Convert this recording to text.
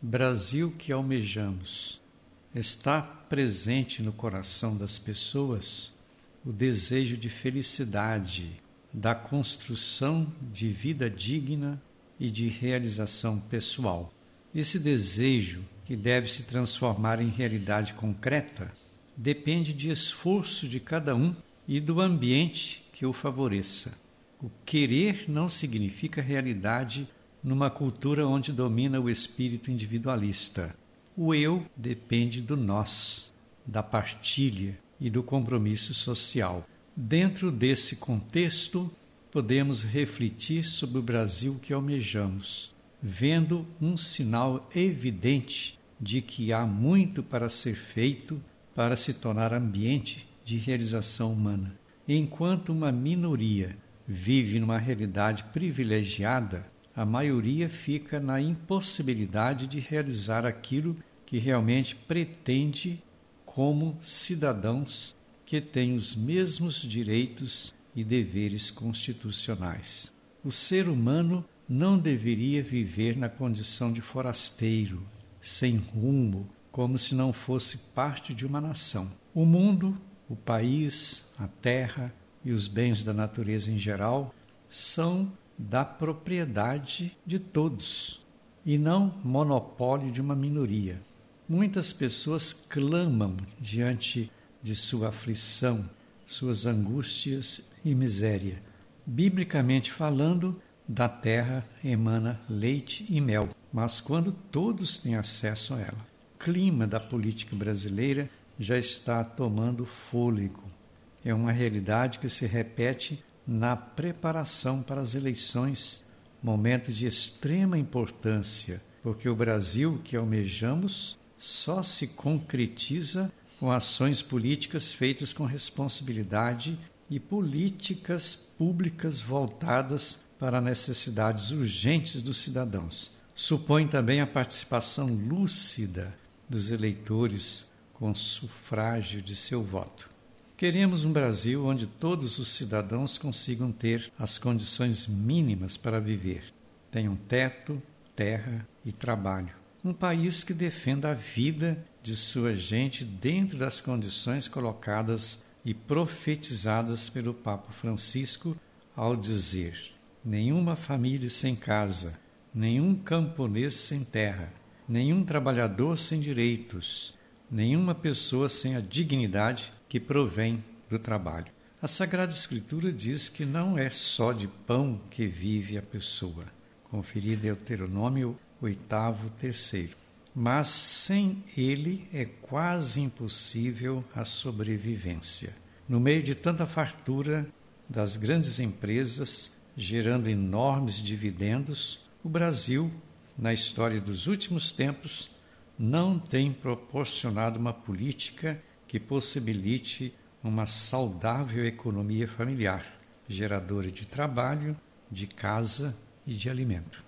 Brasil que almejamos. Está presente no coração das pessoas o desejo de felicidade, da construção de vida digna e de realização pessoal. Esse desejo, que deve se transformar em realidade concreta, depende de esforço de cada um e do ambiente que o favoreça. O querer não significa realidade numa cultura onde domina o espírito individualista. O eu depende do nós, da partilha e do compromisso social. Dentro desse contexto, podemos refletir sobre o Brasil que almejamos, vendo um sinal evidente de que há muito para ser feito para se tornar ambiente de realização humana. Enquanto uma minoria vive numa realidade privilegiada, a maioria fica na impossibilidade de realizar aquilo que realmente pretende como cidadãos que têm os mesmos direitos e deveres constitucionais. O ser humano não deveria viver na condição de forasteiro, sem rumo, como se não fosse parte de uma nação. O mundo, o país, a terra e os bens da natureza em geral são da propriedade de todos e não monopólio de uma minoria. Muitas pessoas clamam diante de sua aflição, suas angústias e miséria. Biblicamente falando, da terra emana leite e mel, mas quando todos têm acesso a ela. O clima da política brasileira já está tomando fôlego. É uma realidade que se repete na preparação para as eleições, momento de extrema importância, porque o Brasil que almejamos só se concretiza com ações políticas feitas com responsabilidade e políticas públicas voltadas para necessidades urgentes dos cidadãos. Supõe também a participação lúcida dos eleitores com sufrágio de seu voto. Queremos um Brasil onde todos os cidadãos consigam ter as condições mínimas para viver. Tenham teto, terra e trabalho um país que defenda a vida de sua gente dentro das condições colocadas e profetizadas pelo Papa Francisco ao dizer: nenhuma família sem casa, nenhum camponês sem terra, nenhum trabalhador sem direitos, nenhuma pessoa sem a dignidade que provém do trabalho. A Sagrada Escritura diz que não é só de pão que vive a pessoa. Conferir Deuteronômio oitavo terceiro. Mas sem ele é quase impossível a sobrevivência. No meio de tanta fartura das grandes empresas, gerando enormes dividendos, o Brasil, na história dos últimos tempos, não tem proporcionado uma política que possibilite uma saudável economia familiar, geradora de trabalho, de casa e de alimento.